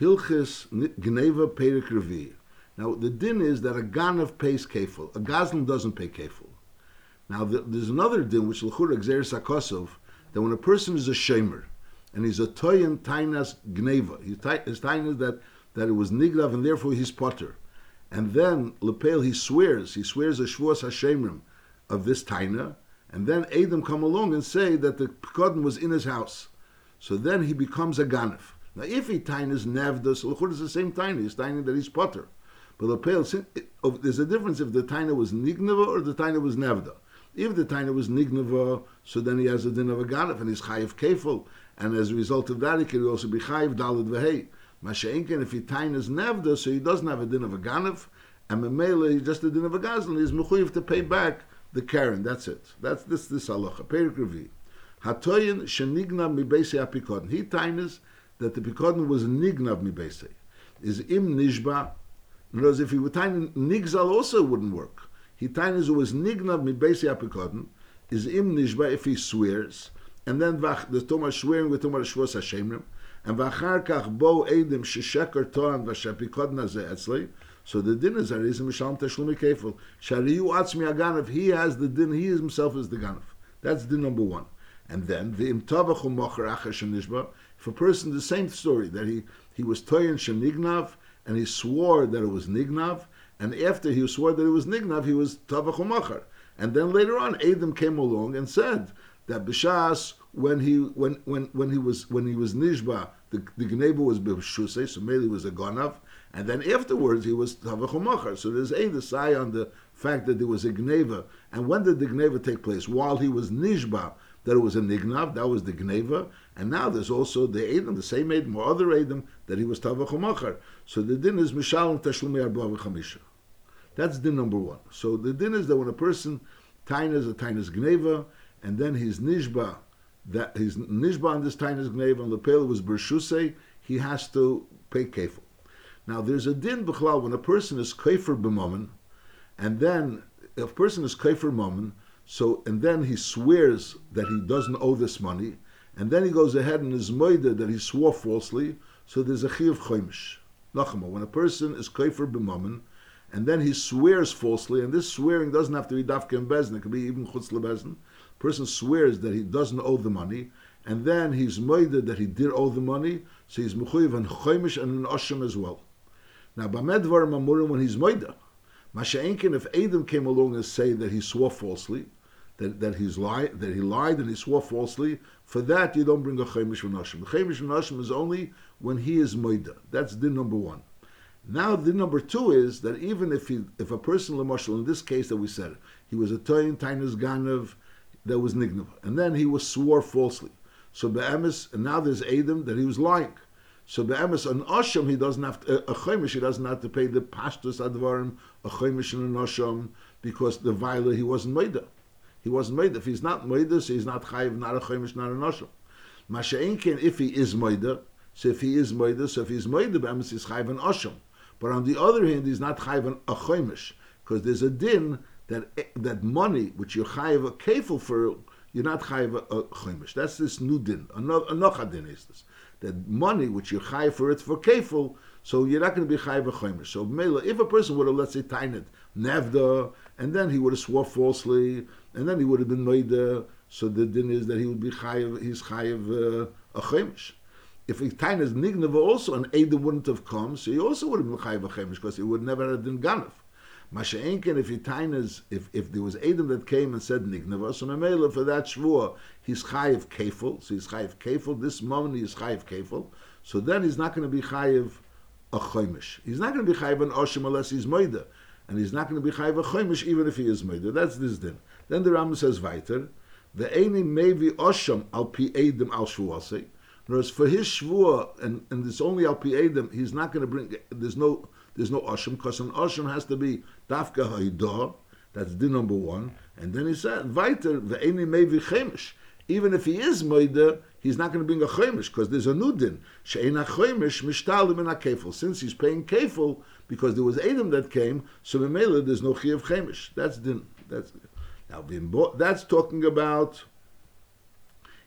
Hilchis Gneva Perik Revi. Now, the din is that a Ganav pays kefil. A Gazlan doesn't pay kefil. Now, the, there's another din, which L'chur Exeris Akosov, that when a person is a shamer, and he's a toyin tainas gneva, his tainas that, that it was niglav, and therefore he's potter. And then, Lepel, he swears, he swears a shvuas hashemrim of this taina, and then Adam come along and say that the Pekodin was in his house. So then he becomes a ganef. Now, if he tainas nevda, so L'chur is the same taina, he's taina that he's potter. But Lepel, there's a difference if the taina was nigneva or the taina was nevda. If the taina was nigneva, so then he has a din of a ganef and he's chayiv kefil, and as a result of that, he can also be chayiv dalad v'hei. Masha'inkin, if he taina is nevda, so he doesn't have a din of a ganef, and memela, he's just a din of a gazlan, he's mechuyev to pay back the Karen. That's it. That's this this halacha. Perik Revi. Hatoyin shenigna mi beise apikodin. He tainas that the pikodin was nignav mi beise. Is im nishba. In other words, if he would tain nigzal also wouldn't work. He tainas who was nignav mi beise apikodin. Is im nishba if he swears. And then vach, the Tomar swearing with Tomar Shvos Hashemrim. And vachar kach bo edim shesheker toan v'shapikodin hazeh etzlei. So the din is Arizim Mishalm Tashlumi Kefil. Shariyu Atzmi Aganov, he has the din, he himself is the Ganov. That's din number one. And then, the Imtavachum Mocher Acher if a person, the same story, that he, he was Toyin Shenignav, and he swore that it was Nignav, and after he swore that it was Nignav, he was Tavachum Mocher. And then later on, Adam came along and said that Bishas, when he when when when he was when he was Nishba, the, the Gneba was Bishusay, so Meli was a Ganav, and then afterwards he was Tavachomachar. So there's a desai on the fact that there was a Gneva. And when did the Gneva take place? While he was Nishba, that it was a Nignav, that was the Gneva. And now there's also the Adam, the same Adam, or other Adam, that he was Tavachomachar. So the din is Mishalom Tashlumi Arba V'chamisha. That's din number one. So the din is that when a person tainas a tainas gneva, and then his nishba, that his nishba on this tainas gneva, and the pale was bershuse, he has to pay kefil. Now, there's a din b'chlal when a person is kaifer b'momen, and then if a person is kaifer momen, so and then he swears that he doesn't owe this money, and then he goes ahead and is moida that he swore falsely. So there's a chi of choimish. When a person is kaifer b'momen, and then he swears falsely, and this swearing doesn't have to be dafka and bezin, it can be even chutz lebezin. Person swears that he doesn't owe the money, and then he's moida that he did owe the money, so he's mechuyev and choimish and an oshim as well. Now, Bamedvar Mamurim, when he's Moida, Masha'inkin, if Adam came along and say that he swore falsely, that, that he's lied, that he lied and he swore falsely, for that you don't bring a Chemish V'Nashim. The Chemish V'Nashim is only when he is Moida. That's din number one. Now, din number two is that even if he, if a person, Lamashal, in this case that we said, he was a Toyin, Tainus Ganav, that was Nignav, and then he was swore falsely. So Be'emes, and now there's Adam that he was lying. So be'emes an asham he doesn't have to, a chaimish he doesn't have to pay the pashtus advarim a chaimish and an asham because the viola he wasn't made He wasn't made If he's not made so he's not chayiv, not a chaimish, not an asham. Masha'inkin if he is made so if he is made so if he's made be'emes he's chayiv an asham. But on the other hand, he's not chayiv a chaimish because there's a din that that money which you're chayiv uh, a kefil for you're not chayiv uh, a, a chaimish. That's this new din. Another din is this that money which you're high for it for kefil, so you're not going to be high for chomer. So if a person would have let's say tained nevda, and then he would have swore falsely, and then he would have been made, so the din is that he would be chayiv, he's chayiv uh, a chemish. If he tained nignava also, and Adam wouldn't have come, so he also would have been chayiv a chemish because he would never have been ganef. Masha'enken, if he tainas, if, if there was Adam that came and said Nignava, so Memela for that Shvua, he's Chayiv Kefil, so he's Chayiv Kefil, this moment he's Chayiv Kefil, so then he's not going to be Chayiv a Choimish. He's not going to be Chayiv an Oshim unless he's Moida, and he's not going to be Chayiv a Choimish even if he is Moida. That's this din. Then the Rambam says weiter, the Eini Mevi Osham al Pi Adam al Shvuase, Whereas for his shvua, and, and it's only al pi Adam, he's not going to bring. There's no there's no asham because an asham has to be dafka haidah. That's din number one. And then he said, weiter ve'eni mevi chemish. Even if he is moida, he's not going to bring a chemish because there's a new din. She'ena chemish mishtalim in a kefil. Since he's paying kefil because there was Adam that came, so memela there's no chi of chemish. That's din. That's now that's talking about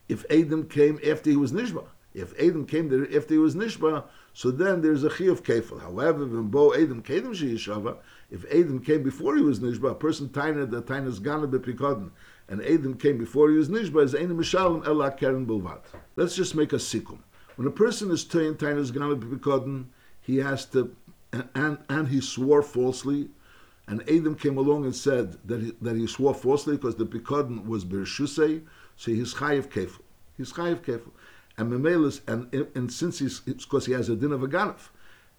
if Adam came after he was nishba. If Adam came there after he was nishba, so then there's a chi of kefil. However, when bo Edom kedem sheyishava, if Edom came before he was nishba, a person taina the tainas gana bepikodin, and Adam came before he was nishba, is ein mishalim ela keren bulvat. Let's just make a sikum. When a person is tain tainas gana bepikodin, he has to, and, and, and he swore falsely, and Adam came along and said that he, that he swore falsely because the pikodin was birshusei, so he's chayiv kefil. He's chayiv kefil and Memelis, and, and since he's, because he has a din of a ganef,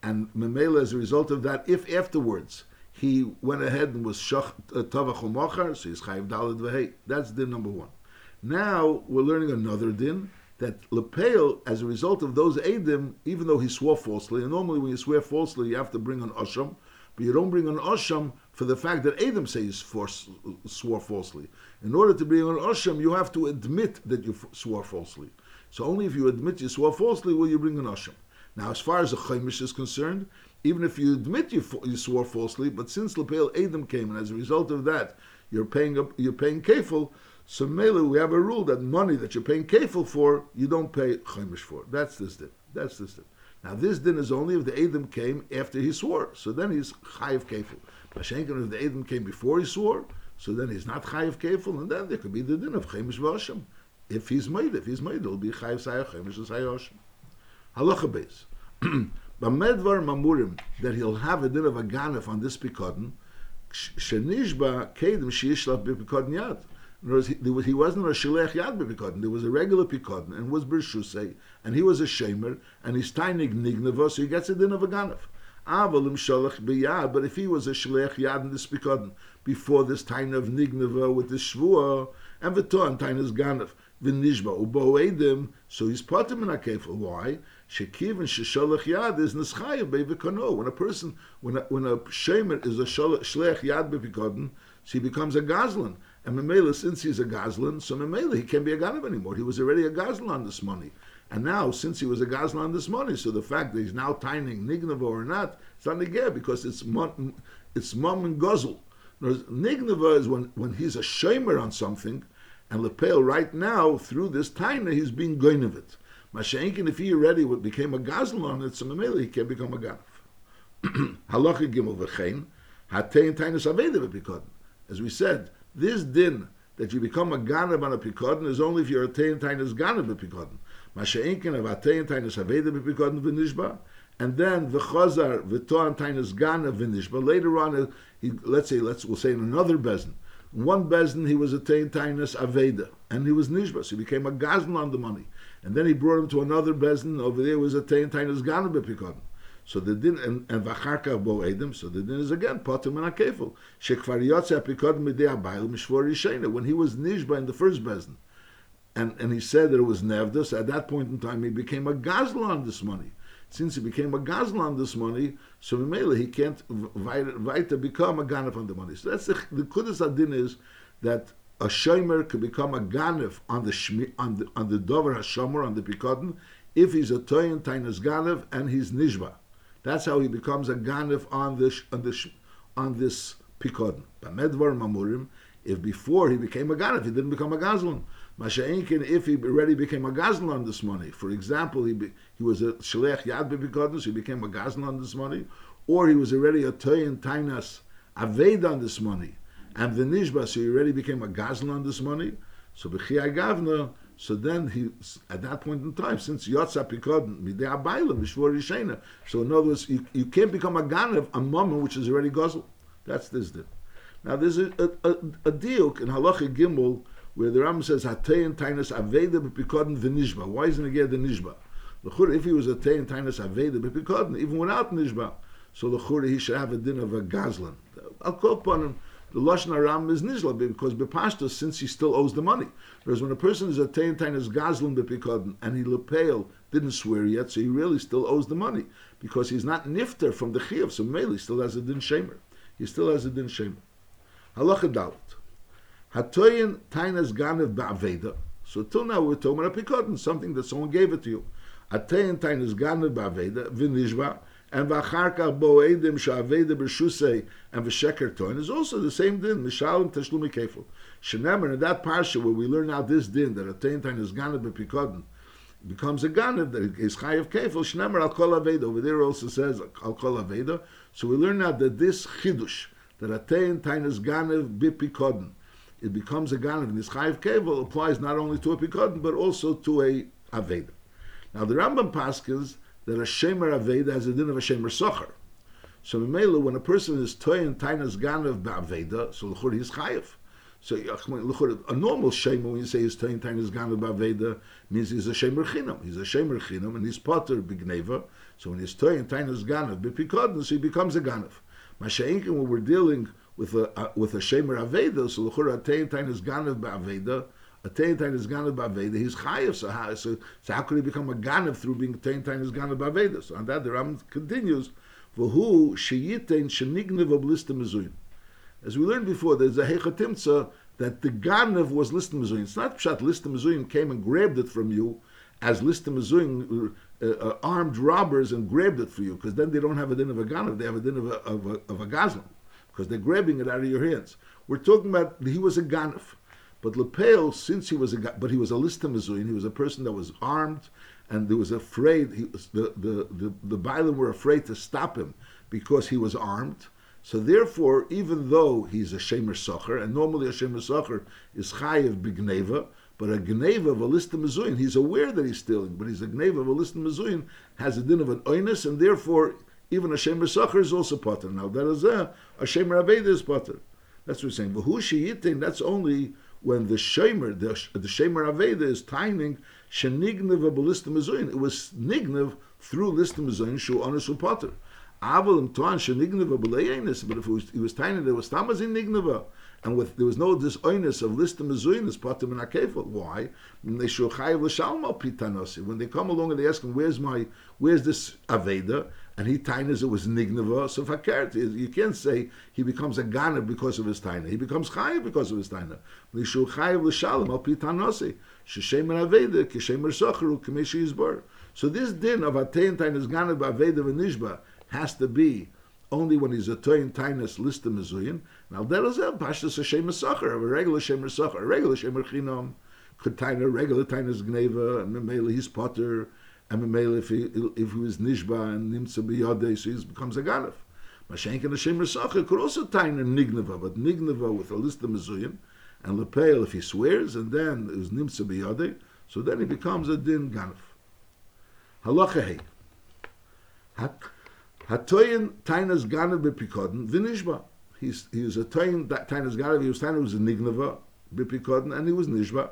and Memela, as a result of that, if afterwards he went ahead and was shach uh, tavach umachar, so he's chayiv dalad v'hei. That's din number one. Now we're learning another din that lepeil, as a result of those edim, even though he swore falsely, and normally when you swear falsely, you have to bring an osham, but you don't bring an osham for the fact that Adam says he swore falsely. In order to bring an osham, you have to admit that you swore falsely. So only if you admit you swore falsely will you bring an asham. Now, as far as the chaimish is concerned, even if you admit you, you swore falsely, but since Lepel Adam came, and as a result of that, you're paying up, you're paying kefil. So mele, we have a rule that money that you're paying kefil for, you don't pay chaimish for. That's this din. That's this din. Now this din is only if the Adam came after he swore. So then he's chayiv kefil. Mashenkin, if the Adam came before he swore, so then he's not chayiv kefil, and then there could be the din of chaimish v'asham if he's made, if he's made, it'll be chayiv sayachem, chaimish is hayosh. Halacha beis. Bamedvar mamurim, that he'll have a din of a ganef on this pikodin, shenishba kedim sheishlach b'pikodin yad. In other words, he, wasn't a shilech yad b'pikodin, there was a regular pikodin, and was b'rshusei, and he was a shemer, and he's tainig nigneva, so he gets a din of a ganef. Avalim shalach b'yad, but if he was a shilech yad in this pikodin, before this time of nigneva with the shvua, and v'tor and time is ganef, v'nishba ubo edim, so he's potem in akefel. Why? Shekiv and shesholach yad is neschaya be'vikono. When a person, when a, when a shemer is a shlech yad be'vikodin, so he becomes a gazlan. And Memela, since he's a gazlan, so Memela, he can't be a ganav anymore. He was already a gazlan on this money. And now, since he was a gazlan on this money, so the fact that he's now tining nignava or not, it's not negay because it's mom, it's mom and guzzle. Nignava is when, when he's a shemer on something, and Lepel right now, through this taina, he's being going of it. Masha'inkin, if he already became a gazlan on it, so Mamela, he can become a ganaf. Halacha gimel v'chein, hatein tainus aveda v'pikodin. As we said, this din that you become a ganav on a pikodin is only if you're a tein tainus ganav v'pikodin. Masha'inkin of hatein tainus aveda v'pikodin v'nishba, and then the chazar v'toan tainus ganav v'nishba. Later on, uh, he, let's say, let's we'll say in another bezin, one bezin he was a tein tainus aveda, and he was nishba, so he became a gazlan on the money. And then he brought him to another bezin. Over there was a tein tainus ganav bepikon. So the din and and vacharka bo edim. So the din is again potem and akefel. Shekvar yotze apikod midei abayil mishvor yishena. When he was nishba in the first bezin, and and he said that it was nevdas. At that point in time, he became a gazlan on this money since he became a gazlan on this money, so Mimela, he can't to become a ganef on the money. So that's the, the Kudus Adin is that a shomer could become a ganef on the shmi, on the on the dover hashomer on the pikodin if he's a toyin tainas ganef and he's nishba. That's how he becomes a ganef on this on this on this pikodin. Bamedvar mamurim. If before he became a ganef, he didn't become a gazlan. Masha'inkin, if he already became a gazlan on this money, for example, he be, he was a shlech yad bebikodnus, he became a gazlan on this money, or he was already a toyin tainas aved on this money, and the nishba, so he already became a gazlan on this money. So b'chiyah gavna, so then he, at that point in time, since yotza pikod midei abayla v'shvor yishena, so in other words, you, you can't become a ganav a moment which is already guzzled. That's this din. Now there's a, a, a, a in halacha gimel where the Ram says Hatein Tainus Aveda B'Pikodin V'Nishba. Why isn't it get the Nishba? L'chur, if he was Hatein Tainus Aveda B'Pikodin, even without Nishba, so l'chur he should have a din of a Gazlan. I'll call upon him. The Lashon Aram is Nishla because Bepashta, since he still owes the money. Whereas when a person is a Hatein Tainus Gazlan B'Pikodin and he lepeil didn't swear yet, so he really still owes the money because he's not nifter from the chiyuv. So Meli still has a din shamer. He still has a din shamer. Halacha Dalit. Hatoyin tainas ganev ba'aveda. So till now we're talking about a pikodin, something that someone gave it to you. Hatoyin tainas ganev ba'aveda, v'nishba, and v'acharkach bo edim sha'aveda b'shusei, and v'sheker toin is also the same din, mishalim tashlumi kefil. Shenemer, in that parsha where we learn out this din, that a Hatoyin tainas ganev ba'pikodin, becomes a ganav that is chayiv kefil. Shnemer al kol aveda. Over there also says al kol aveda. So we learn now that this chidush that a atein tainas ganav bipikodin, it becomes a ganav. And this chayiv kefil applies not only to a pikodin but also to a aveda. Now the Rambam paskins that a shemer aveda has a din of a shemer socher. So Mimela, when a person is toyin tainas ganav ba'aveda, so l'chur he's chayiv. So a normal shemer when you say he's toyin tainas ganav ba'aveda means he's a shemer chinam. He's a shemer chinam and he's potter bigneva. So when he's toyin tainas ganav bipikodin, so he becomes a ganav. Masha'inkin when we're dealing with a uh, with a shemer aveda, so l'chur atein tainas ganav ba'aveda. A tein tain is ganav ba'aveda. He's chayiv. So how so, so how could he become a ganav through being tein tain is ganav ba'aveda? So on that the Ram continues. V'hu sheyitein shenignev oblista mezuyim. As we learned before, there's a hechatimtza that the ganav was lista mezuyim. It's not pshat lista mezuyim came and grabbed it from you as lista mezuyim uh, uh, armed robbers and grabbed it for you because then they don't have a din of a ganav, they have a din of a, of a, of a gazlan because they're grabbing it out of your hands. We're talking about he was a ganav. But Lepel, since he was a but he was a lista mezuin, he was a person that was armed, and there was afraid. He was, the the the the Bailam were afraid to stop him because he was armed. So therefore, even though he's a shemer socher, and normally a shemer socher is chayiv bigneva, but a gneva of a lista mezuin, he's aware that he's stealing, but he's a gneva of a lista mezuin has a din of an oinus, and therefore even a shemer socher is also potter. Now that is a a shemer aveda is potter. That's what we're saying. But who sheyitin? That's only when the Shemer, the, the Aveda is timing Shenignev a Balista Mezuin. It was Nignev through Lista Mezuin, Shu Onus Potter. Aval im Tuan Shenignev a but if it was, he was timing, there was Tamas in Nigneva. And with there was no disoinus of list mezuin is patim and akefel. Why? When they come along and they ask him, "Where's my, where's this aveda?" And he tainas it was nigneva. So fakert, you can't say he becomes a gana because of his taina. He becomes chayiv because of his taina. When they shochayev l'shalom al pitanosi. Sheshem aveda kishem ersocheru kameshi yizbar. So this din of atein tainas gana b'aveda v'nishba has to be only when he's a toyin tainus lista mezuyin. Now that is a pashtus a shemer sacher, a regular shemer sacher, a regular shemer chinam. Could taina regular tainus gneva, and he's potter, and memela if he if he was nishba and nimtza biyodei, so he becomes a ganef. Mashenk and a shemer sacher could also taina nigneva, but nigneva with a lista mezuyin, and lepel if he swears, and then it was nimtza biyodei, so then he becomes a din ganef. Halacha hey. Hatoyin tainas ganav bepikodin v'nishba. He's he was a toyin tainas ganav. He was tainas nignava bepikodin, and he was nishba.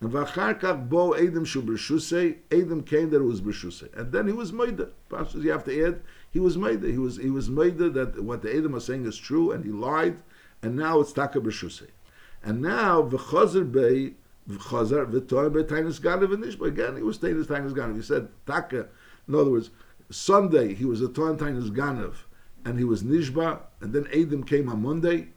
And v'achar kach bo edim shu b'rshusei. Edim came that it was b'rshusei, and then he was meida. Perhaps you have to add he was meida. He was he was meida that what the edim are saying is true, and he lied, and now it's taka b'rshusei. And now v'chazer bei v'chazer v'toyin bei tainas ganav v'nishba. Again, he was tainas tainas ganav. He said taka. In other words. Sunday he was a Torantinus Ganav, and he was Nishba, and then Adam came on Monday,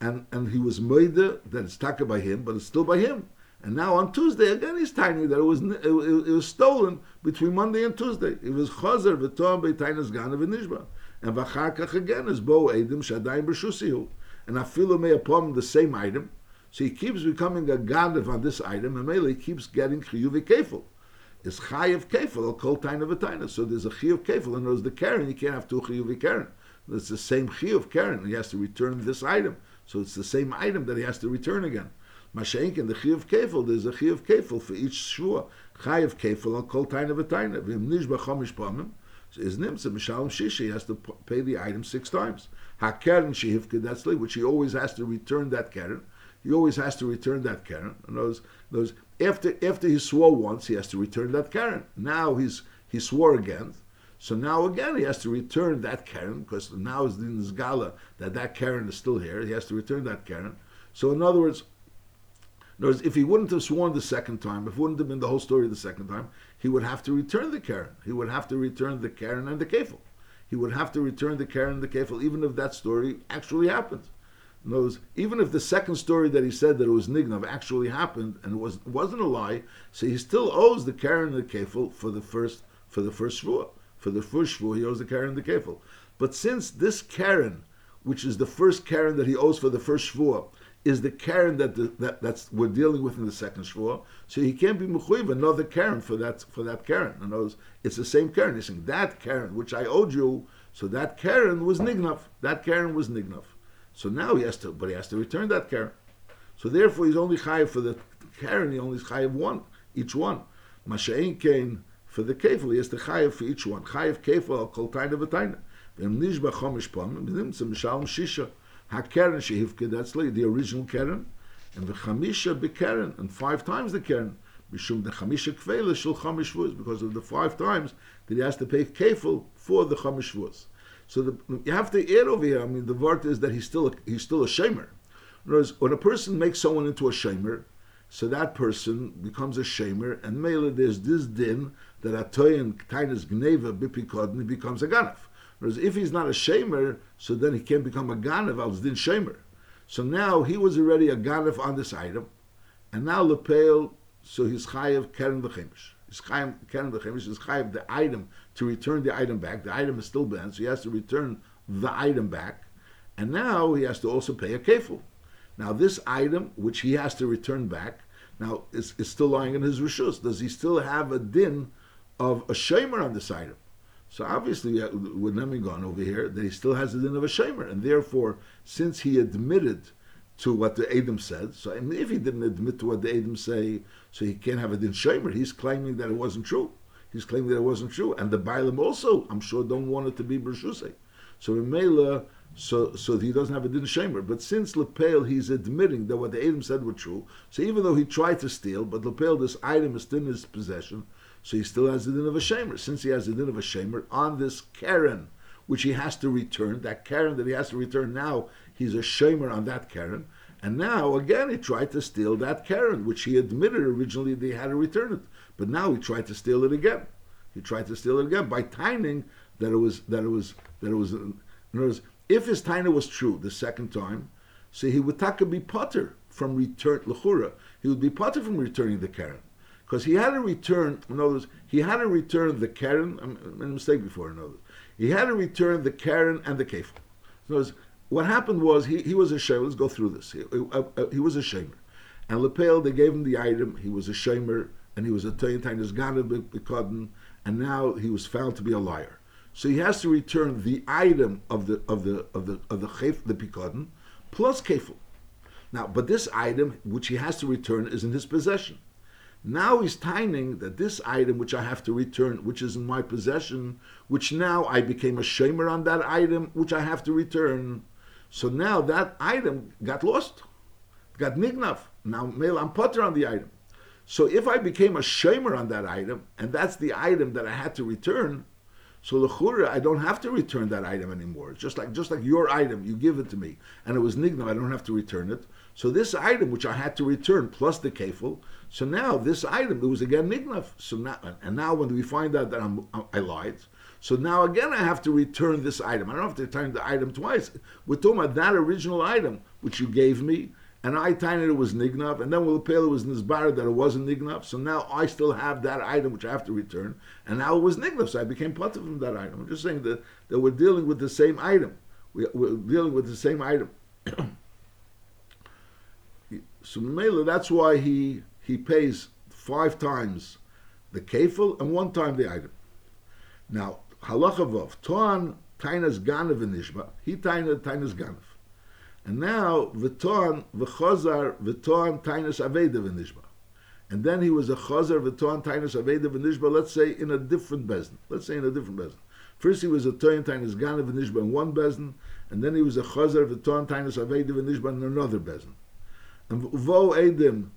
and, and he was Moida, that it's taka by him, but it's still by him. And now on Tuesday again he's tiny that it was it, it, it, was stolen between Monday and Tuesday. It was Chazer v'Tom b'Tainas Ganav and Nishba, and v'Chakach again is Bo Adam Shadayim b'Shusihu, and Afilu upon the same item. So he keeps becoming a Ganav on this item, and Mele keeps getting Chiyuv Kefil is chayiv kefil al kol taina v'taina. So there's a chiyuv kefil, and there's the karen. You can't have two chiyuv karen. It's the same chiyuv karen. He has to return this item. So it's the same item that he has to return again. Mashenk and the chiyuv kefil, there's a chiyuv kefil for each shvua. Chayiv kefil al kol taina v'taina. V'im nishba chomish pamim. Is nimtza mishalom shisha. Has to pay the item six times. Hakaren shehivke kedetzli, which he always has to return that karen. He always has to return that karen. And those, those after after he swore once, he has to return that karen. Now he's he swore again, so now again he has to return that karen because now is in his gala that that karen is still here. He has to return that karen. So in other words, in other words, if he wouldn't have sworn the second time, if it wouldn't have been the whole story the second time, he would have to return the karen. He would have to return the karen and the kefil. He would have to return the karen and the kefil, even if that story actually happened knows even if the second story that he said that it was Nignav actually happened and it was wasn't a lie, so he still owes the Karen and the Kefil for the first for the first shvua. For the first shvua, he owes the Karen and the Kefil. But since this Karen, which is the first Karen that he owes for the first shvua, is the Karen that, the, that that's we're dealing with in the second shvua. So he can't be mechuyev another Karen for that for that Karen. In other words, it's the same Karen. He's saying that Karen which I owed you, so that Karen was nignav. That Karen was nignav. So now he has to, but he has to return that Karen. So therefore, he's only chayiv for the Karen. He only chayiv one each one. Masha'in kain for the kefil. He has to chayiv for each one. Chayiv kefil al kol taina v'taina. V'em nishba chomish pam. V'im tzim shalom shisha. HaKeren shehivke, that's the original Keren, and the Chamisha bekeren, and five times the Keren. The Chamisha because of the five times that he has to pay kefil for the Chamish Vuz. So the, you have to add over here, I mean, the word is that he's still a, he's still a shamer. Words, when a person makes someone into a shamer, so that person becomes a shamer, and mele there's this din that atoyin tainas gneva bipikodin becomes a ganaf. Whereas if he's not a shamer, so then he can't become a ganav al din shamer. So now he was already a ganav on this item, and now lepel, so he's chayav keren v'chemish. He's chayav keren v'chemish. He's chayav the item to return the item back. The item is still banned, so he has to return the item back, and now he has to also pay a kefil. Now this item, which he has to return back, now is, is still lying in his rishus. Does he still have a din of a shamer on this item? So obviously, with Nemigon over here, that he still has the din of a shamer, and therefore, since he admitted to what the Adam said, so mean, if he didn't admit to what the Adam say, so he can't have a din shamer. He's claiming that it wasn't true. He's claiming that it wasn't true, and the Bailam also, I'm sure, don't want it to be Bershuse. So in Mela, so so he doesn't have a din shamer. But since Lepel, he's admitting that what the Adam said were true. So even though he tried to steal, but Lepel, this item is still in his possession. So he still has the din of a shamer. Since he has the din of a shamer on this Karen, which he has to return, that Karen that he has to return now, he's a shamer on that Karen. And now, again, he tried to steal that Karen, which he admitted originally they had to return it. But now he tried to steal it again. He tried to steal it again by timing that it was, that it was, that it was, in other words, if his taina was true the second time, so he would taka be potter from return, lechura. He would be potter from returning the Karen because he had to return. In other words, he had to return the Karen. I made a mistake before. In other words, he had to return the Karen and the Kefil. In other words, what happened was he, he was a shamer. Let's go through this. He, uh, uh, he was a shamer, and Lepel they gave him the item. He was a shamer, and he was a Tayantainus Gana Bekodin, and now he was found to be a liar. So he has to return the item of the of the of the of the chef, the Pekodin, plus Kefil. Now, but this item which he has to return is in his possession. Now he's timing that this item which I have to return, which is in my possession, which now I became a shamer on that item, which I have to return. So now that item got lost, got nignav. Now mail I'm putter on the item. So if I became a shamer on that item, and that's the item that I had to return, so lechura, I don't have to return that item anymore. It's just like just like your item, you give it to me, and it was nignav. I don't have to return it. So this item which I had to return plus the kefil, so now this item, it was again nignav. So now, and now when we find out that I'm, I lied, so now again I have to return this item. I don't have to return the item twice. We're talking about that original item which you gave me, and I timed it was nignav, and then with the was nizbar that it wasn't nignav. So now I still have that item which I have to return, and now it was nignav. So I became part from that item. I'm just saying that, that we're dealing with the same item. We, are dealing with the same item. so that's why he he pays five times the kefil and one time the item. Now, halachavov, toan tainas ganav nishba, he taina tainas ganav. And now, v'toan v'chozar v'toan tainas aveda v'nishba. And then he was a chazar v'toan tainas aveda v'nishba, let's say in a different bezin. Let's say in a different bezin. First he was a toan tainas ganav v'nishba in one bezin, and then he was a chazar v'toan tainas aveda v'nishba in another bezin. And vo edim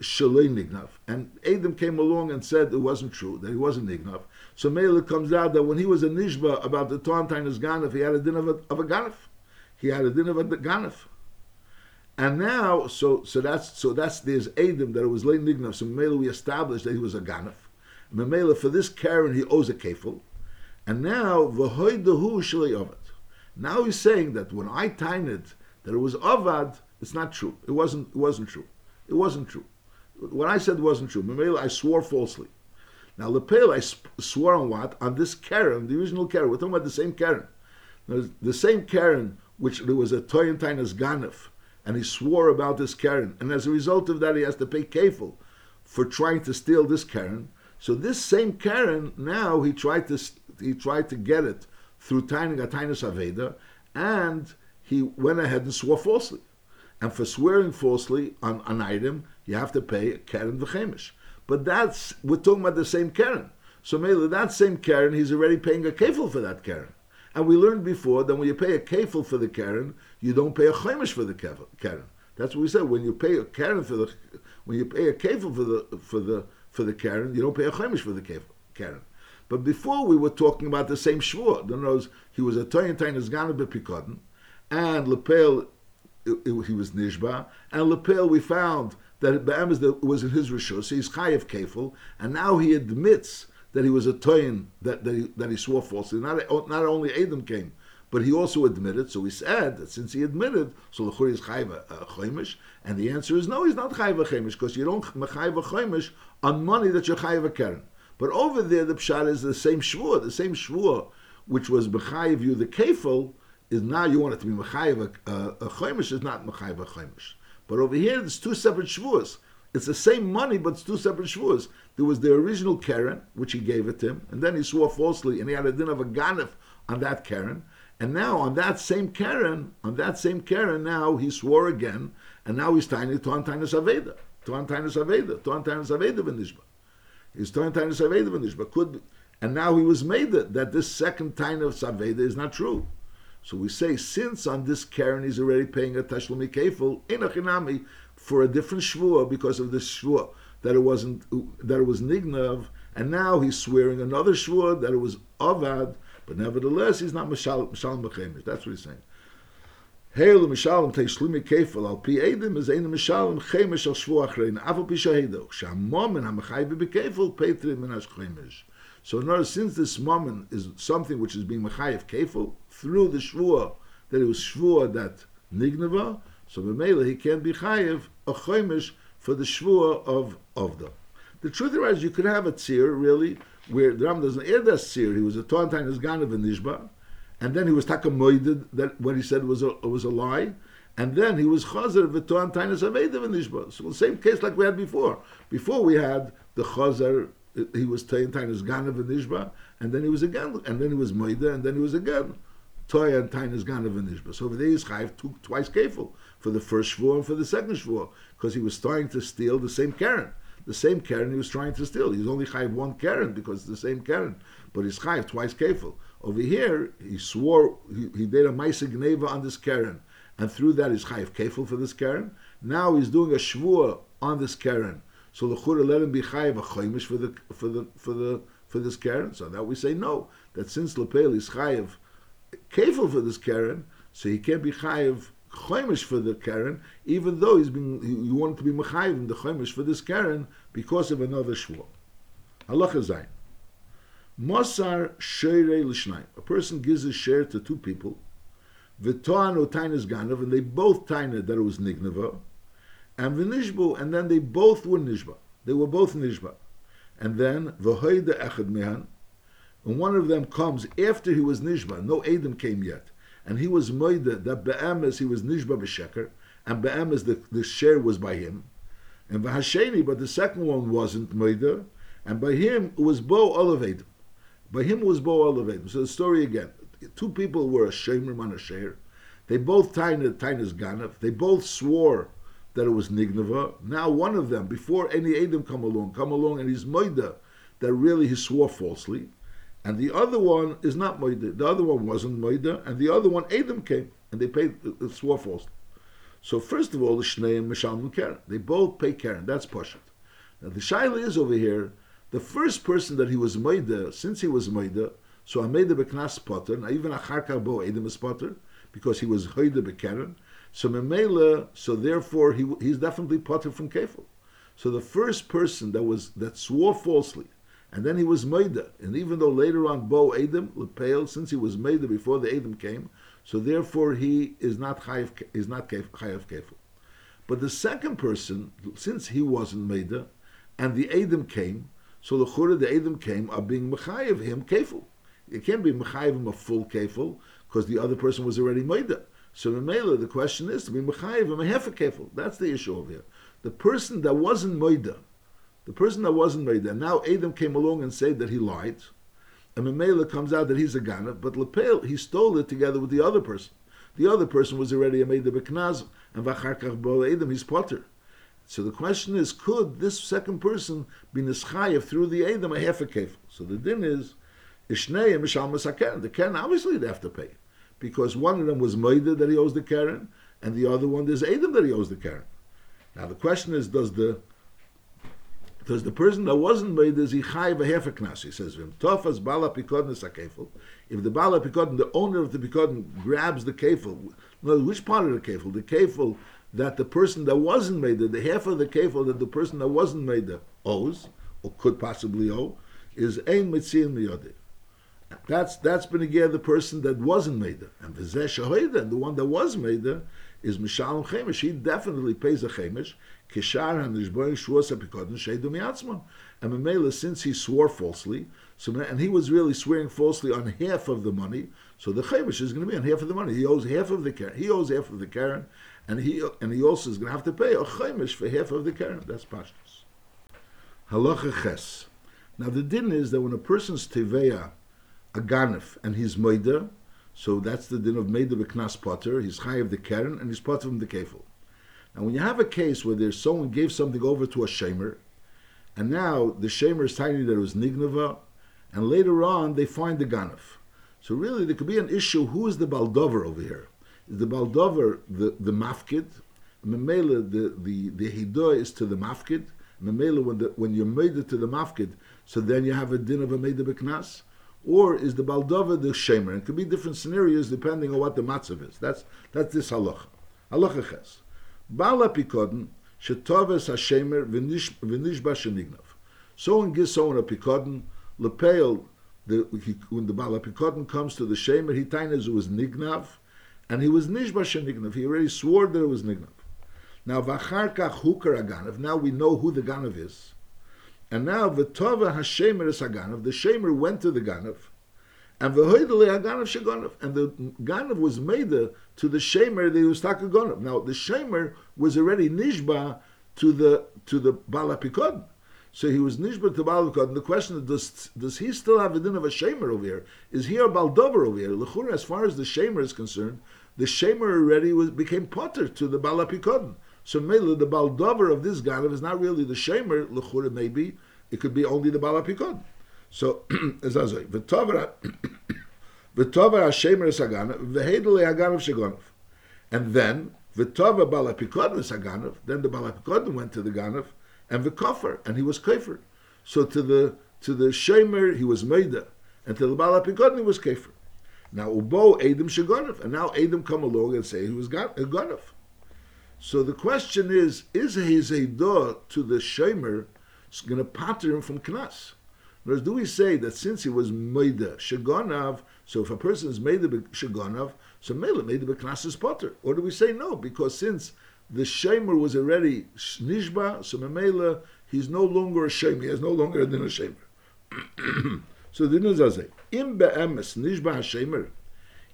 Shalei Nignav. And Adam came along and said it wasn't true, that he wasn't Nignav. So Mela comes out that when he was a Nishba about the Tauntain's Ganef, he had a din of a, of a. He had a din of a Ganef. And now, so so that's so that's there's Adam that it was late Nignav. So Mela we established that he was a Ganef. Mela for this Karen he owes a kefil. And now v'hoidahu shalei ovad. Now he's saying that when I tined that it was avad, it's not true. It wasn't. It wasn't true. It wasn't true. What I said wasn't true. I swore falsely. Now, Lepel, I swore on what? On this Karen, the original Karen. We're talking about the same Karen. The same Karen, which there was a Toyantainas Ganef, and he swore about this Karen, and as a result of that, he has to pay kefil for trying to steal this Karen. So this same Karen, now he tried to he tried to get it through Taining Atainus Aveda, and he went ahead and swore falsely. And for swearing falsely on an item, you have to pay a Karen v'chemish. But that's we're talking about the same Karen. So maybe that same Karen, he's already paying a kefil for that Karen. And we learned before that when you pay a kefil for the Karen, you don't pay a chemish for the Karen. That's what we said. When you pay a Karen for the, when you pay a kefil for the for the for the Karen, you don't pay a chemish for the Karen. But before we were talking about the same shvur. In other words, he was a toyin tain esgana bepikoden, and lepel he was nishba, and lepel we found that Be'emes was in his rishus, so he's chayiv kefil, and now he admits that he was a toyin that, that, he, that he swore falsely. Not, not only Adam came, but he also admitted. So we said that since he admitted, so the is chayiv uh, a chaimish, and the answer is no, he's not chayiv chaimish because you don't chayiv chaimish on money that you're chayiv a keren. But over there, the pshat is the same shvur, the same shvur, which was bechayiv you the kefil, is now you want it to be mechayiv a, chaimish is not mechayiv a chaimish. But over here, there's two separate shvuas. It's the same money, but it's two separate shvuas. There was the original Karen, which he gave it to him, and then he swore falsely, and he had a din of a ganif on that Karen. And now on that same Karen, on that same Karen, now he swore again, and now he's tiny to Antinus Aveda. To Antinus Aveda, to Antinus Aveda V'nishba. He's Antinus Aveda V'nishba. Could be. And now he was made it, that this second time of Saveda is not true. So we say, since on this Karen he's already paying a Tashlumi Kefil, in a Chinami, for a different Shvua because of this Shvua, that it wasn't, that it was Nignav, and now he's swearing another Shvua that it was Avad, but nevertheless he's not Mishalim Bechemish. That's what he's saying. Hail Mishalim Tashlumi Kefil, al Pi Edim is Ein Mishalim Chemish al Shvua Achrein, Afal Pi Shahido, Shamom and Hamachai Bebekefil, Petri Minash Chemish. So in since this moment is something which is being mechayev kefil through the shvua that it was shvua that nignava, so b'meila he can't be chayev a choimish for the shvua of avda. The truth is, you could have a tzir really where the Ram doesn't air that tzir. He was a tauntain as ganav and nishba, and then he was takamoided that what he said was a was a lie. And then he was chazer v'toan tainas avedav and nishba. So the same case like we had before. Before we had the chazer he was Tayin Tainas Ganav and Nishba, and then he was again, and then he was Moida, and then he was again Toy and Tainas Ganav and Nishba. So over there, Yischayev took twice careful for the first shvur and for the second shvur, because he was trying to steal the same Karen. The same Karen he was trying to steal. He's only chayiv one Karen because it's the same Karen, but he's chayiv twice careful. Over here, he swore he, he did a ma'aseh gneva on this Karen, and through that he's chayiv kefil for this Karen. Now he's doing a shvur on this Karen so the chura let him be chayiv a chaimish for the for the for the for this karen. So that we say no. That since lepel is chayiv kefil for this karen, so he can't be chayiv chaimish for the karen, even though he's been he wanted to be mechayiv in the chaimish for this karen because of another shvur. Halacha zayin. Mosar sheirei l'shnayim. A person gives a share to two people. V'toan o tainas ganav, and they both taina that it was nignava and v'nishbu, and then they both were nishba. They were both nishba. And then v'hoida echad mehan, and one of them comes after he was nishba. No Adam came yet, and he was moida that be'emes he was nishba b'sheker, and be'emes the, the share was by him. And v'hasheni, but the second one wasn't moida, and by him it was bo olav Adam. By him was bo olav Adam. So the story again: two people were a shemer on a share. They both tained tainas ganav. They both swore that it was Nignava. Now one of them, before any Adam come along, come along and he's Moida, that really he swore falsely. And the other one is not Moida. The other one wasn't Moida, and the other one, Adam came, and they paid, uh, swore falsely. So first of all, the Shnei and Mishal and Karen. They both pay Karen. That's Pashat. Now the Shaila is over here, the first person that he was Moida, since he was Moida, so I made the Beknas Potter, now even Acharka Bo Adam is Potter, because he was Hoida Bekaren, so Memela, so therefore he, he's definitely potter from kefil. So the first person that was that swore falsely, and then he was Maida, and even though later on Bo Adam Lepel, since he was Maida before the Adam came, so therefore he is not chayav is not chayav kefil. But the second person, since he wasn't Maida, and the Adam came, so the chura the Adam came are being mechayev him kefil. It can't be mechayev him a full kefil because the other person was already Maida. So the question is to be Mechayiv and Mehefa Kefil. That's the issue over here. The person that wasn't Moida, the person that wasn't Moida, now Adam came along and said that he lied, and Mamela comes out that he's a Ganav, but Lepel, he stole it together with the other person. The other person was already a Meida Beknaz, and Vacharkach Bo Adam, he's Potter. So the question is, could this second person be Nischayev through the Adam a half kefil? So the din is, Ishnei and Mishal. The Ken, obviously they have to pay. Because one of them was Maida that he owes the Karen, and the other one is Adam that he owes the Karen. Now the question is, does the does the person that wasn't made is he chayiv a half a knas? He says, "Vim tofas bala pikodin sakefel." If the bala pikodin, the owner of the pikodin, grabs the kefil, which part of the kefil? The kefil that the person that wasn't made the half of the kefil that the person that wasn't made owes or could possibly owe is ein mitzin miyodeh. That's that's been again the person that wasn't made and and the one that was made is mishalom chemish. He definitely pays a chemish. Kishar and Nishboy Shuas Epikodin Sheidu Miatzman. And Mamela, since he swore falsely, so and he was really swearing falsely on half of the money, so the chemish is going to be on half of the money. He owes half of the Karen. He owes half of the Karen, and he and he also is going to have to pay a chemish for half of the Karen. That's pashtus. Halacha ches. Now the din is that when a person's teveya a ganef and his moida, so that's the din of moida b'knas potter. He's high of the Karen and he's potter from the kefil. Now, when you have a case where there's someone gave something over to a shamer, and now the shamer is telling you that it was nignava, and later on they find the ganef. So really, there could be an issue: who is the baldover over here? Is the baldover the the mafkid? Memela, the the the hidah is to the mafkid. Memela, when the when you made it to the mafkid, so then you have a din of a made beknas. Or is the baldover the shamer? It could be different scenarios depending on what the matzav is. That's that's this halacha. Halacha ches. Bala Pikodin, Shetoves Hashemer V'nishba Shenignav. Someone gives someone a Pikodin, Lepeil, the, when the Bala Pikodin comes to the Shemer, he tainas it was Nignav, and he was Nishba Shenignav. He already swore that it was Nignav. Now, Vacharkach Hukar Aganav, now we know who the Ganav is. And now, V'tova Hashemer is Aganav, the Shemer went to the Ganav, and v'hoidele haganav sheganav, and the ganav was made to the shamer that he ganav. Now the shamer was already nishba to the to the balapikod, so he was nishba to balapikod. And the question is, does does he still have a din of a shamer over here? Is he a baldover over here? Lechura, as far as the shamer is concerned, the shamer already was became potter to the balapikod. So Mela, the baldover of this ganav is not really the shamer. Lechura, maybe it could be only the balapikod. So as I say, v'tover hashemer saganav v'hedel haganav shegonov, and then v'tover balapikodim saganav. Then the balapikodim went to the ganav and the kofar, and he was kafir. So to the to the shemer he was meida, and to the balapikodim he was kafir. Now ubo edim shegonov, and now edim come along and say he was gonov. So the question is: Is his eidah to the shemer going to patter him from knas? Whereas do we say that since he was Meida Shagonav, so if a person is Meida Shagonav, so Mela Meida Beknasis Potter? Or do we say no, because since the Shemer was already Nishba, so Mela, he's no longer a Shemer, he has no longer a din of Shemer. so the din is Im be'emes Nishba HaShemer,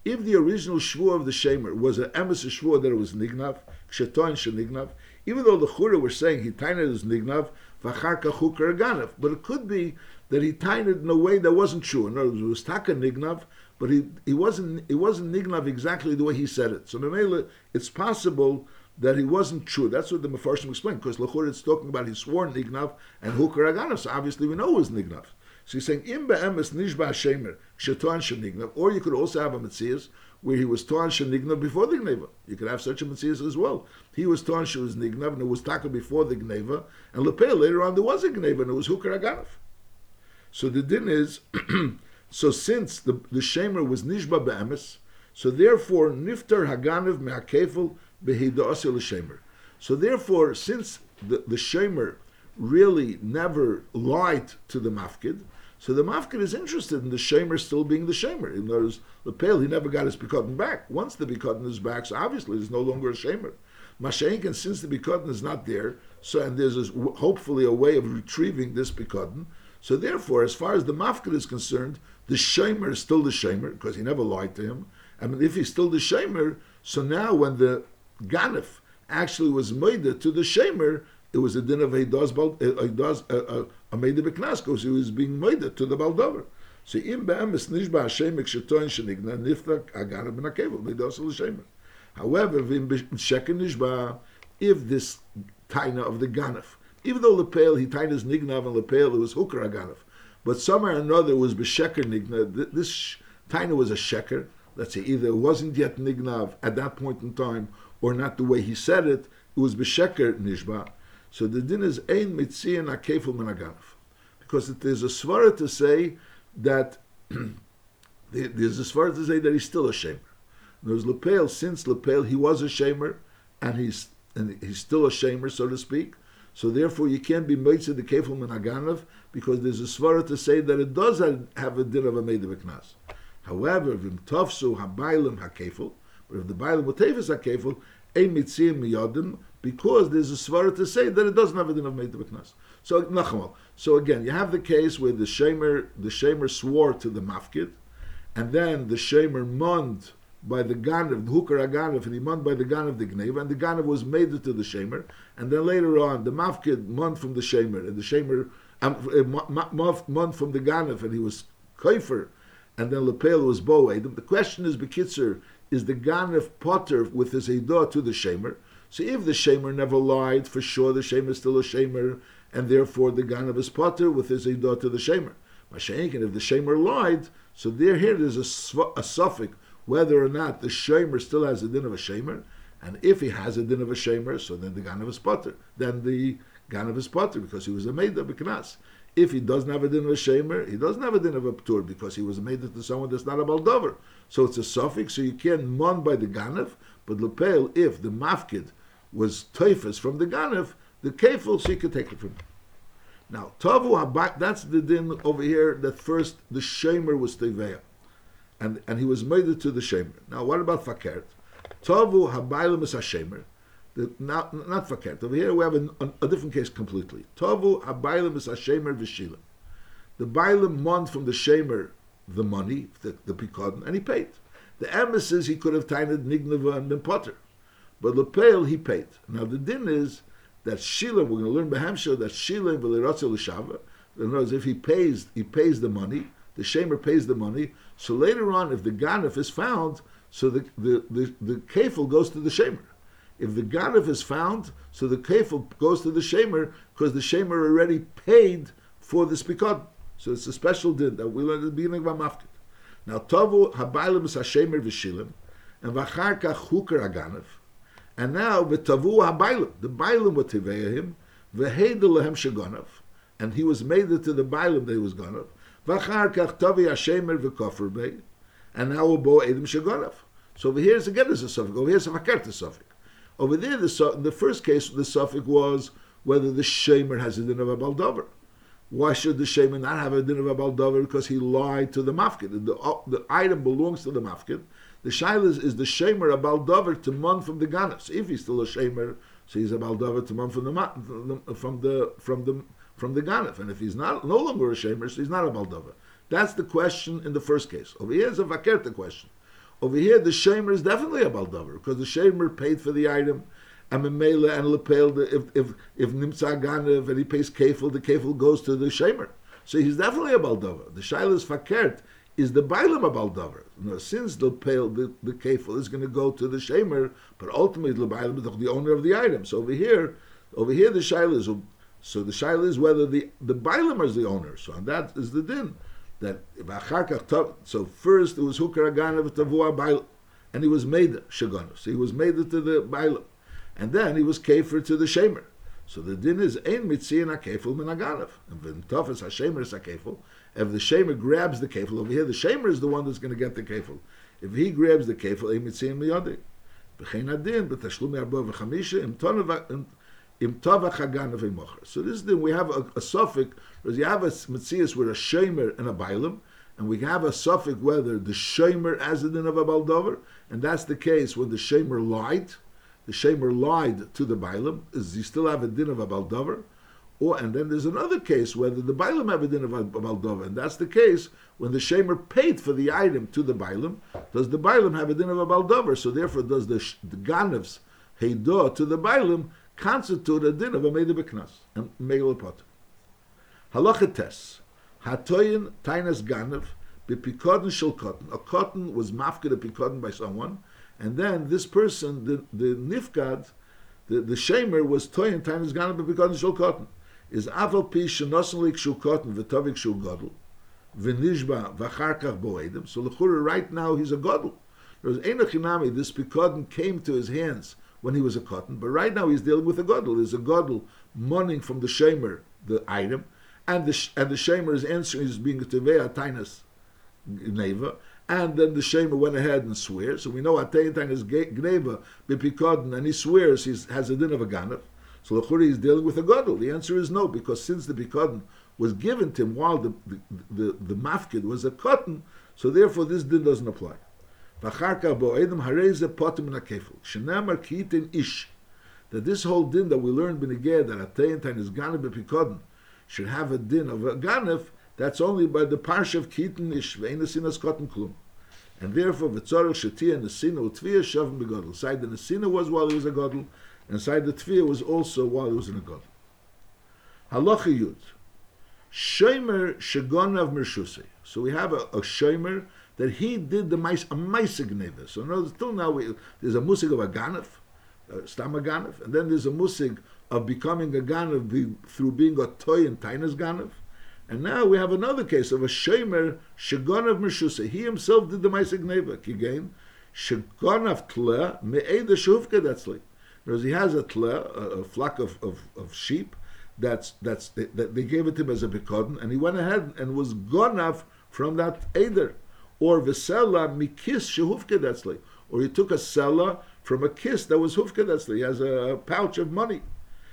if the original shvur of the Shemer was an emes shvur that it was Nignav, Ksheton Shenignav, even though the Chura were saying he tained as Nignav, Vacharka Chukar Ganav, but it could be that he it in a way that wasn't true. In other words, it was taka nignav, but he, he wasn't he wasn't nignav exactly the way he said it. So Memela, it's possible that he wasn't true. That's what the Mefarshim explained, because Lachur is talking about he swore nignav and hukar aganav, so obviously we know it was nignav. So he's saying, im be'emes nishba shemer, shetan shenignav, or you could also have a Metzias where he was torn shenignav before the gneva. You could have such a Metzias as well. He was torn nignav, and it was taka before the gneva, and lepel later on there was a gneva, and it was hukar aganav. So the din is, so since the, the shamer was nishba be'emes, so therefore niftar haganav me'akefel behida'asil shamer. So therefore, since the, the shamer really never lied to the mafkid, so the mafkid is interested in the shamer still being the shamer. In other words, the pale, he never got his bikotin back. Once the bikotin is back, so obviously there's no longer a shamer. Mashenkin, since the bikotin is not there, so and there's a, hopefully a way of retrieving this bikotin, so therefore, as far as the mafkid is concerned, the shamer is still the shamer because he never lied to him, I mean, if he's still the shamer, so now when the ganef actually was made to the shamer, it was a din of Eidos Eidos a beknas because he was being made to the baldover. So im be'emes nishba Hashem ekshetoin shenigna nifta agana ben akevel Eidos l'shemer. However, vim sheken nishba if this taina of the ganef, even though lepel he taina is nignav and lepel it was hooker aganef, but somewhere or another it was b'sheker nigna. This taina was a sheker. Let's say either it wasn't yet nignav at that point in time, or not the way he said it. It was b'sheker nishba. So the din is ein mitzian akefel menaganef, because there's a svara to say that there's a svara to say that he's still a shamer. There's lepel since lepel he was a shamer, and he's and he's still a shamer, so to speak. So therefore, you can't be mitzvah the kefil menaganef because there's a svara to say that it does have a din of a made knas. However, vim tofsu habaylim hakefil, but if the baylim whatever's hakefil, ein mitziyim miyadim, because there's a svara to say that it doesn't have a din of made knas. So nachamal. So again, you have the case where the shamer the shamer swore to the mafkid, and then the shamer mond by the Ganav, the Hooker Aganav, and he mond by the Ganav the Gneva, and the Ganav was made to the Shamer, and then later on, the Mafkid mond from the Shamer, and the Shamer um, mond from the Ganav, and he was Kaifer, and then Lepel was Boed. The question is, Bekitzer, is the Ganav Potter with his Eidah to the Shamer? So if the Shamer never lied, for sure the Shamer is still a Shamer, and therefore the Ganav is Potter with his Eidah to the Shamer. And if the Shamer lied, so there here there's a, a suffix whether or not the shamer still has a din of a shamer, and if he has a din of a shamer, so then the ganav is potter. Then the ganav is potter because he was a maid of a knas. If he doesn't have a din of a shamer, he doesn't have a din of a ptur because he was a made to someone that's not a baldover. So it's a suffix, so you can't mon by the ganav, but lepel, if the mafkid was teifus from the ganav, the kefil, she could take it from him. Now, tavu habak, that's the din over here that first the shamer was teveya and, and he was made to the shamer. Now, what about fakert? Tovu habaylim is hashemer. Not, not fakert. Over here we have a, a, a different case completely. Tovu habaylim is hashemer v'shilim. The bailim won from the shamer the money, the, the pikadon, and he paid. The emes is he could have tainted nignava and been potter. But lepel he paid. Now the din is that shila, we're going to learn Behamsha that shila v'lirotzel l'shava. In other words, if he pays, he pays the money, the shamer pays the money, so later on, if the ganef is found, so the the the, the kefil goes to the shamer. If the ganef is found, so the kefil goes to the shamer because the shamer already paid for the spikot. So it's a special din that we learned at the beginning of Mafkid. Now tovu habaylim is hashemer v'shilim, and v'achar kach huker aganef, and now the v'tavu habaylim, the baylim were tiveya him, v'heidel lehem shegonav, and he was made it to the baylim that he was gonav, V'achar kach tovi hashemer v'kofar and now we'll bo edim shagonav. So over here is again, there's a suffix. Over here is a makert suffix. Over there, the, in the first case, the suffix was whether the shamer has a din of a baldover. Why should the shamer not have a din of a baldover? Because he lied to the mafkid. The, the item belongs to the mafkid. The shaila is, is the shamer a baldover to mon from the ganas. If he's still a shamer, so he's a baldover to mon from the from the from the from the Ganef. And if he's not no longer a Shemer, so he's not a Baldova. That's the question in the first case. Over here is a Vakerta question. Over here, the Shemer is definitely a Baldover because the Shemer paid for the item. And Memela and Lepel, if if if Nimtza Ganev and he pays Kefil, the Kefil goes to the Shemer. So he's definitely a Baldover. The Shailas Fakert is the Bailam a Baldover. Now, since the pale the, the Kefil is going to go to the Shemer, but ultimately the Bailam is the owner of the item. So over here, over here the Shaila is so the shaila is whether the the bailam is the owner. So that is the din. That so first it was hukar aganav tavua bail, and he was made shaganus. So he was made to the bailam, and then he was kafer to the shamer. So the din is ein mitzian akefel min aganav, and tafas hashemer is akefel. If the shamer grabs the kefil over here, the shamer is the one that's going to get the kefil. If he grabs the kefil, ein mitzian miyadi. B'chein adin b'tashlumi v'chamisha im tonav im tavach hagan mocher. So this is the, we have a, a suffix, you have a mitzias with a shamer and a bailam, and we have a suffix whether the shamer as a din of a baldover, and that's the case when the shamer lied, the shamer lied to the bailam, is you still have a din of a baldover, Or and then there's another case whether the bailam have a din of Abaldova, and that's the case when the shamer paid for the item to the bailam. Does the bailam have a din of a Abaldova? So therefore, does the, the ganevs heidah to the bailam constitute a din of a meida beknas and megalopot? Halacha tes hatoyin tainas ganev bipikodin shel cotton. A cotton was mafked a pikodin by someone, and then this person, the the nifgad, the the shamer was toyin tainas ganev bipikodin shel cotton is aval pi shenoselik shul cotton v'tovik shul godel v'nishba v'achar kach. So l'chura right now he's a godel. There was enochinami. This pikodin came to his hands when he was a cotton, but right now he's dealing with a godel. There's a godel money from the shamer the item, and the and the shamer is answering is being tevei tainas gneva, and then the shamer went ahead and swears. So we know atein tainas gneva bipikodin, and he swears he has a din of a ganav. So Lechuri is dealing with a gadol. The answer is no, because since the bikadon was given to him while the the, the, the mafkid was a cotton, so therefore this din doesn't apply. That this whole din that we learned benegeh that atein is ganef bepikadon should have a din of a ganef, that's only by the parsha of kitin ish ve'inasinas cotton klum. And therefore, v'tzorach shetia nesina utviyah shavim begodel. Side the nesina was while he was a godel, Inside the tefillah was also while he was in a god. Halacha Yud. Shomer Shagonav Mershuse. So we have a, a Shomer that he did the mice, a Maisa So no, till now we, there's a musig of a Ganav, uh, Stam a Ganav, and then there's a musig of becoming a Ganav be, through being a toy and Tainas Ganav. And now we have another case of a Shomer Shagonav Mershuse. He himself did the Maisa Gneva. Again, Shagonav Tle Me'eda Shuvka Detzli. Whereas he has a tle, a, flock of, of, of, sheep, that's that's they, that they gave it to him as a bikodin, and he went ahead and was gonav from that eder, or vesela mikis shehufkedetzli, or he took a sella from a kiss that was hufkedetzli. He has a pouch of money.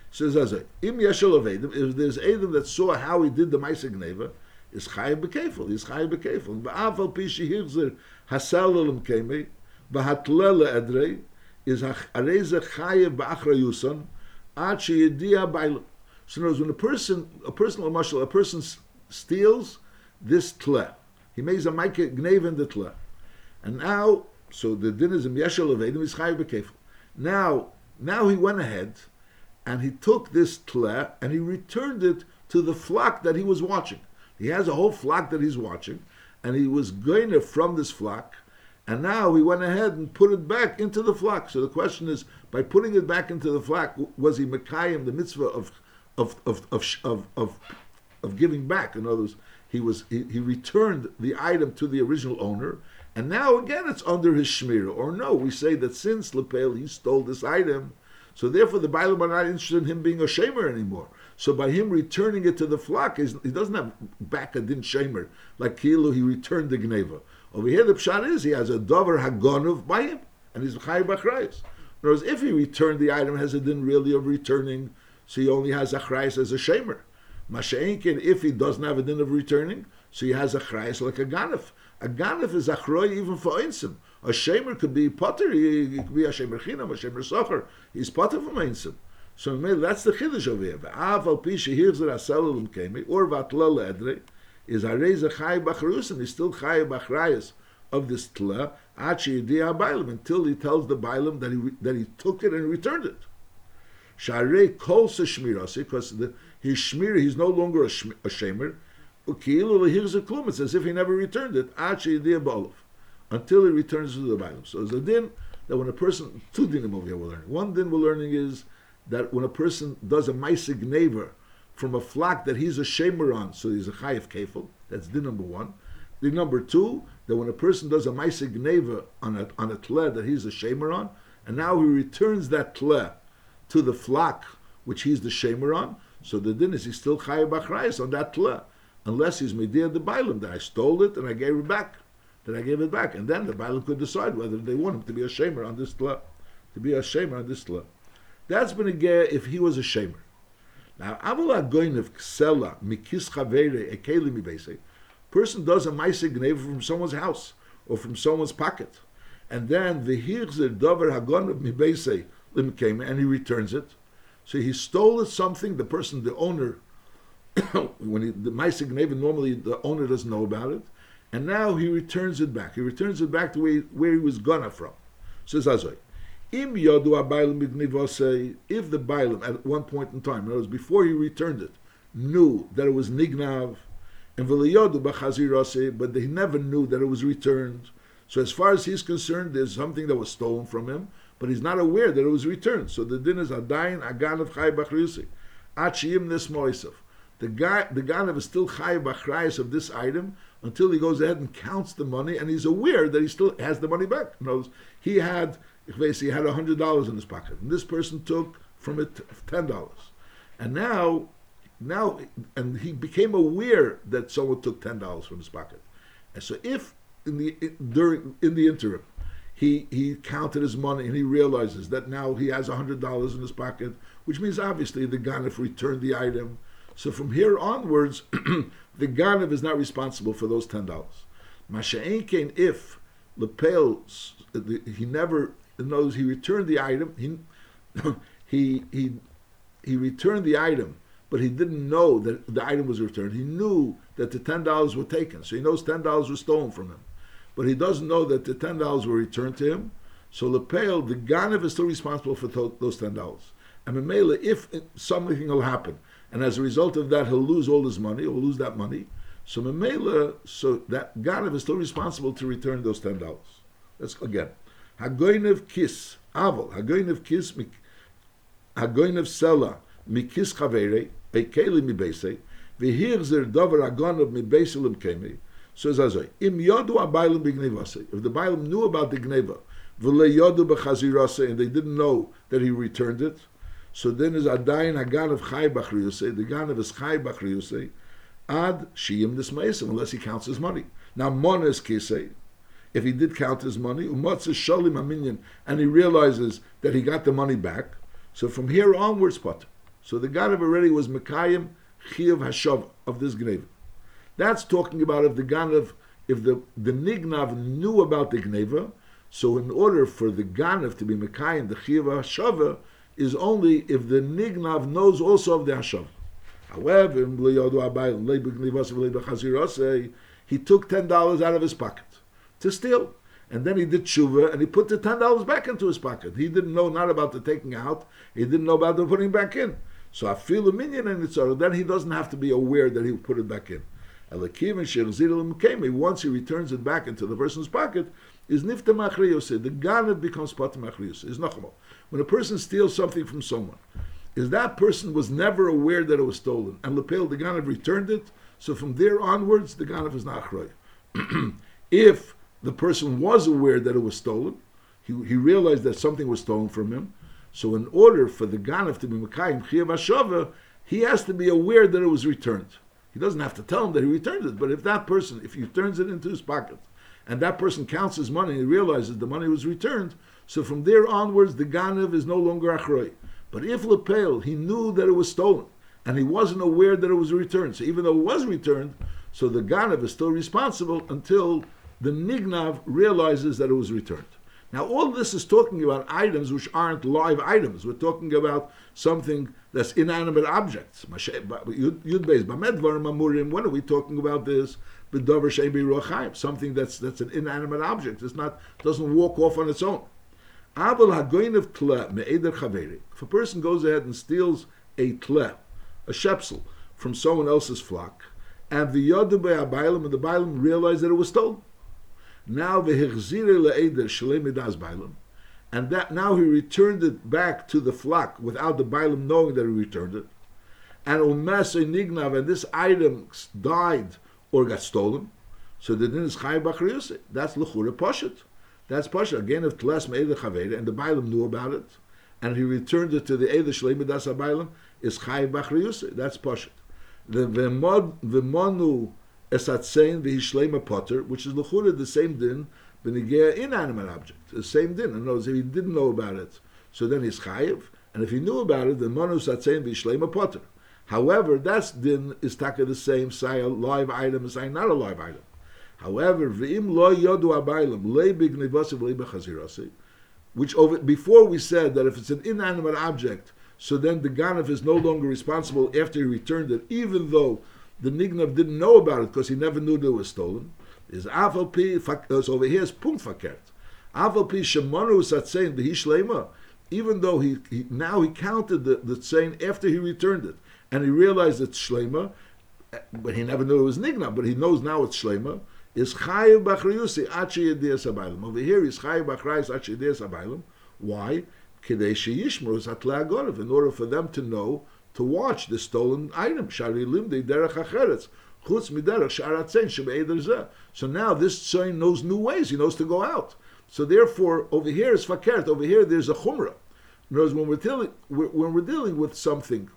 Says as a im yeshel of Adam, if there's Adam that saw how he did the Maisa Gneva, is chayiv bekefel. He's chayiv bekefel. Ba'aval pi shehirzer hasalalim kemi, b'hatlele edrei, is areze chayev ba'achrayusan ad sheyedia bailam. So in other words, when a person, a person, a person steals this tle, he makes a maike gnev in the tle, and now, so the din is in yeshel avedim is chayev b'kefil. Now, now he went ahead and he took this tle and he returned it to the flock that he was watching. He has a whole flock that he's watching, and he was going from this flock and now he went ahead and put it back into the flock. So the question is, by putting it back into the flock, was he Mekayim, the mitzvah of of of of of, of, of giving back? In other words, he was he, he, returned the item to the original owner, and now again it's under his shmira. Or no, we say that since Lepel he stole this item, so therefore the Bible are not interested in him being a shamer anymore. So by him returning it to the flock, he doesn't have back a din shamer like Kilu. He returned the gneva. Over here, the pshat is he has a dover hagonov by him, and he's chay b'achrayis. Words, if he returned the item, has a din really of returning, so he only has achrayis as a shamer. Masha'inkin, if he doesn't have a din of returning, so he has a achrayis like a ganef. A ganef is achroy even for einsim. A shamer could be potter, he, he could be a shamer chinam, a shamer socher. He's potter from einsim. So that's the chiddush over here. Or vatla ledre, is Areza Chai Bachrusim, he's still Chai Bachrayas of this Tla, Achi Yediyah Bailam, until he tells the Bailam that he, that he took it and returned it. Sharei Kol Shmirasi, because the, his Shmir, he's no longer a, shm, a Ukilu Lehirza Klum, it's as if he never returned it, Achi Yediyah Balav, until he returns to the Bailam. So there's a din that when a person, two dinim over here we're learning. One din we're learning is that when a person does a Maisig Never, from a flock that he's a shamer on, so he's a chayef kefil. That's the number one. The number two, that when a person does a maisig neva on a on a tle that he's a shamer on, and now he returns that tle to the flock which he's the shamer on, so the din is he's still chayav b'achrayis on that tle, unless he's media the bailam that I stole it and I gave it back, that I gave it back, and then the bailam could decide whether they want him to be a shamer on this tle, to be a shamer on this tle. That's been a gay if he was a shamer. Person does a Maisig Neva from someone's house or from someone's pocket. And then the Hirzer Dover Hagonev Mibese Limkeme and he returns it. So he stole something. The person, the owner, when he, the Maisa Gneva, normally the owner doesn't know about it, and now he returns it back. He returns it back to where he, where he was gonna from. Says Azoy. Im yodu if the bailim at one point in time, in other words, before he returned it, knew that it was nignav, and v'liyodu b'chazirase, but they never knew that it was returned. So as far as he's concerned, there's something that was stolen from him, but he's not aware that it was returned. So the din is adayin aganav chay b'chriyusi. Achiyim this moisef. The guy, the ganav is still chay b'chrayus of this item until he goes ahead and counts the money, and he's aware that he still has the money back. In words, he had, he had hundred dollars in his pocket, and this person took from it ten dollars, and now, now, and he became aware that someone took ten dollars from his pocket, and so if in the during in the interim, he he counted his money and he realizes that now he has hundred dollars in his pocket, which means obviously the ganef returned the item. So from here onwards, the Ganav is not responsible for those ten dollars. Masha'en came if Lepel he never knows he returned the item. He he he he returned the item, but he didn't know that the item was returned. He knew that the ten dollars were taken, so he knows ten dollars were stolen from him, but he doesn't know that the ten dollars were returned to him. So Lepel, the Ganav is still responsible for those ten dollars. And Mamela, if something will happen, and as a result of that, he'll lose all his money, he'll lose that money. So Mamela, so that Ganav is still responsible to return those ten dollars. That's again. Hagoinev kiss, aval, Hagoinev kiss, Hagoinev sela, mikis chavere, bekeli mi beise, v'hir zer dover agonav mi beiselim kemi. So as I im yodu abaylim bignevase. If the Bailam knew about the gneva, v'le yodu b'chazirase, and they didn't know that he returned it, so then is adayin hagan of chai b'chriyusei, the gan of his chai b'chriyusei, ad shiyim nismaisim, unless he counts his money. Now mones kisei, if he did count his money, umatz shalim aminyan, and he realizes that he got the money back, so from here onwards, potter. So the Ganav already was Mekayim Chiyav Hashav of this Gneva. That's talking about if the Ganav, if the, the Nignav knew about the Gneva, so in order for the Ganav to be Mekayim, the Chiyav Hashavah, is only if the nignav knows also of the hashav. However, he took ten dollars out of his pocket to steal, and then he did tshuva and he put the ten dollars back into his pocket. He didn't know not about the taking out; he didn't know about the putting back in. So I feel a minion in its then he doesn't have to be aware that he put it back in. Once he returns it back into the person's pocket, is nifta machriyose. The garnet becomes machriyose. Is nachmal. When a person steals something from someone, is that person was never aware that it was stolen, and Lepel the Ganav returned it. So from there onwards, the Ganav is not if the person was aware that it was stolen, he, he realized that something was stolen from him. So in order for the Ganav to be Mekayim Chiyav Hashava, he has to be aware that it was returned. He doesn't have to tell him that he returned it, but if that person, if he turns it into his pocket, and that person counts his money and he realizes the money was returned, so from there onwards the Ganev is no longer Achroi. But if Lepel, he knew that it was stolen, and he wasn't aware that it was returned, so even though it was returned, so the Ganev is still responsible until the Nignav realizes that it was returned. Now, all this is talking about items which aren't live items. We're talking about something that's inanimate objects. Yud When are we talking about this? Something that's that's an inanimate object. It's not doesn't walk off on its own. If a person goes ahead and steals a tle, a shepsel, from someone else's flock, and the yodu and the bailam realize that it was stolen, now the le'eder shalemidas bailam, and that now he returned it back to the flock without the bailam knowing that he returned it, and umase nignav, and this item died or got stolen, so the din is chay That's l'chure poshet. That's Pasha. Again, if Tles Me'eda Chaveda, and the Bailam knew about it, and he returned it to the Eda Shlemidas Bailam, is Chai Bachriyuse. That's Pasha. The V'monu Esatsein V'hishlema Potter, which is L'chura the same din, B'nigea inanimate object. The same din. In other words, if he didn't know about it, so then he's Chayiv, and if he knew about it, then Monu Esatsein V'hishlema Potter. However, that's din is taka the same, say a live item, say not a live item. However, v'im lo yodu abaylam lebig nevasiv lebechazirasi, which over before we said that if it's an inanimate object, so then the Ganav is no longer responsible after he returned it, even though the Nignav didn't know about it because he never knew that it was stolen. Is Aval Pi, uh, so over here is Punkt Fakert. Aval Pi Shemonu Satzein Behishlema, even though he, he, now he counted the, the tzayin after he returned it, and he realized it's Shlema, but he never knew it was Nignav, but he knows now it's Shlema, is Chayiv Bachriyusi Achi Yediyas Abaylam. Over here is Chayiv Bachrayus Achi Yediyas Abaylam. Why? in order for them to know to watch the stolen item. Shari derech acheretz. Chutz miderech shebeider So now this tzayin knows new ways. He knows to go out. So therefore, over here is fakert. Over here, there's a chumrah. In other words, when we're dealing when we're dealing with something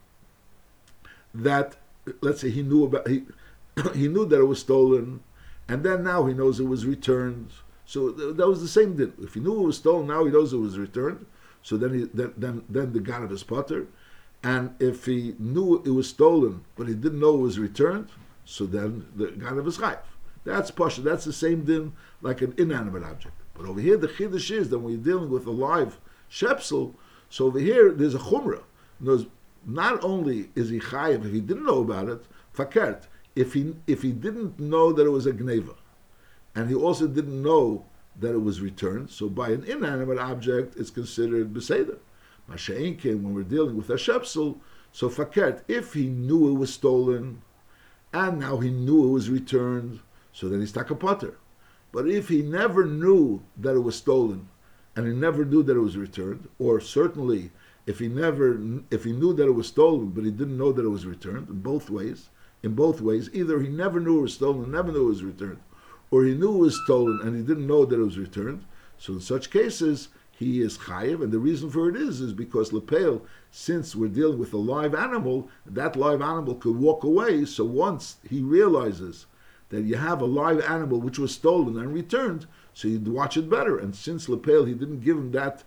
that, let's say, he knew about, he he knew that it was stolen, and then now he knows it was returned. So that was the same thing. If he knew it was stolen, now he knows it was returned. So then, he, then, then, then the Ganav is potter. And if he knew it was stolen, but he didn't know it was returned, so then the Ganav is chayv. That's pasha. That's the same din like an inanimate object. But over here, the chiddush is that when you're dealing with a live shepsel, so over here there's a chumrah. Knows not only is he chayiv if he didn't know about it, fakert. If he if he didn't know that it was a gneva, and he also didn't know that it was returned. So by an inanimate object, it's considered beseder. Masha'in came when we're dealing with a shepsel. So fakert, if he knew it was stolen, and now he knew it was returned, so then he's takapotter. But if he never knew that it was stolen, and he never knew that it was returned, or certainly if he never, if he knew that it was stolen, but he didn't know that it was returned, in both ways, in both ways, either he never knew it was stolen, never knew it was returned, or he knew it was stolen and he didn't know that it was returned. So in such cases, he is chayiv, and the reason for it is is because lepel, since we're dealing with a live animal, that live animal could walk away. So once he realizes that you have a live animal which was stolen and returned, so you'd watch it better. And since lepel, he didn't give him that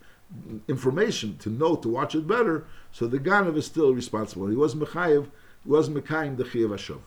information to know to watch it better, so the ganav is still responsible. He was mechayiv, was mekayim the chiyav hashav.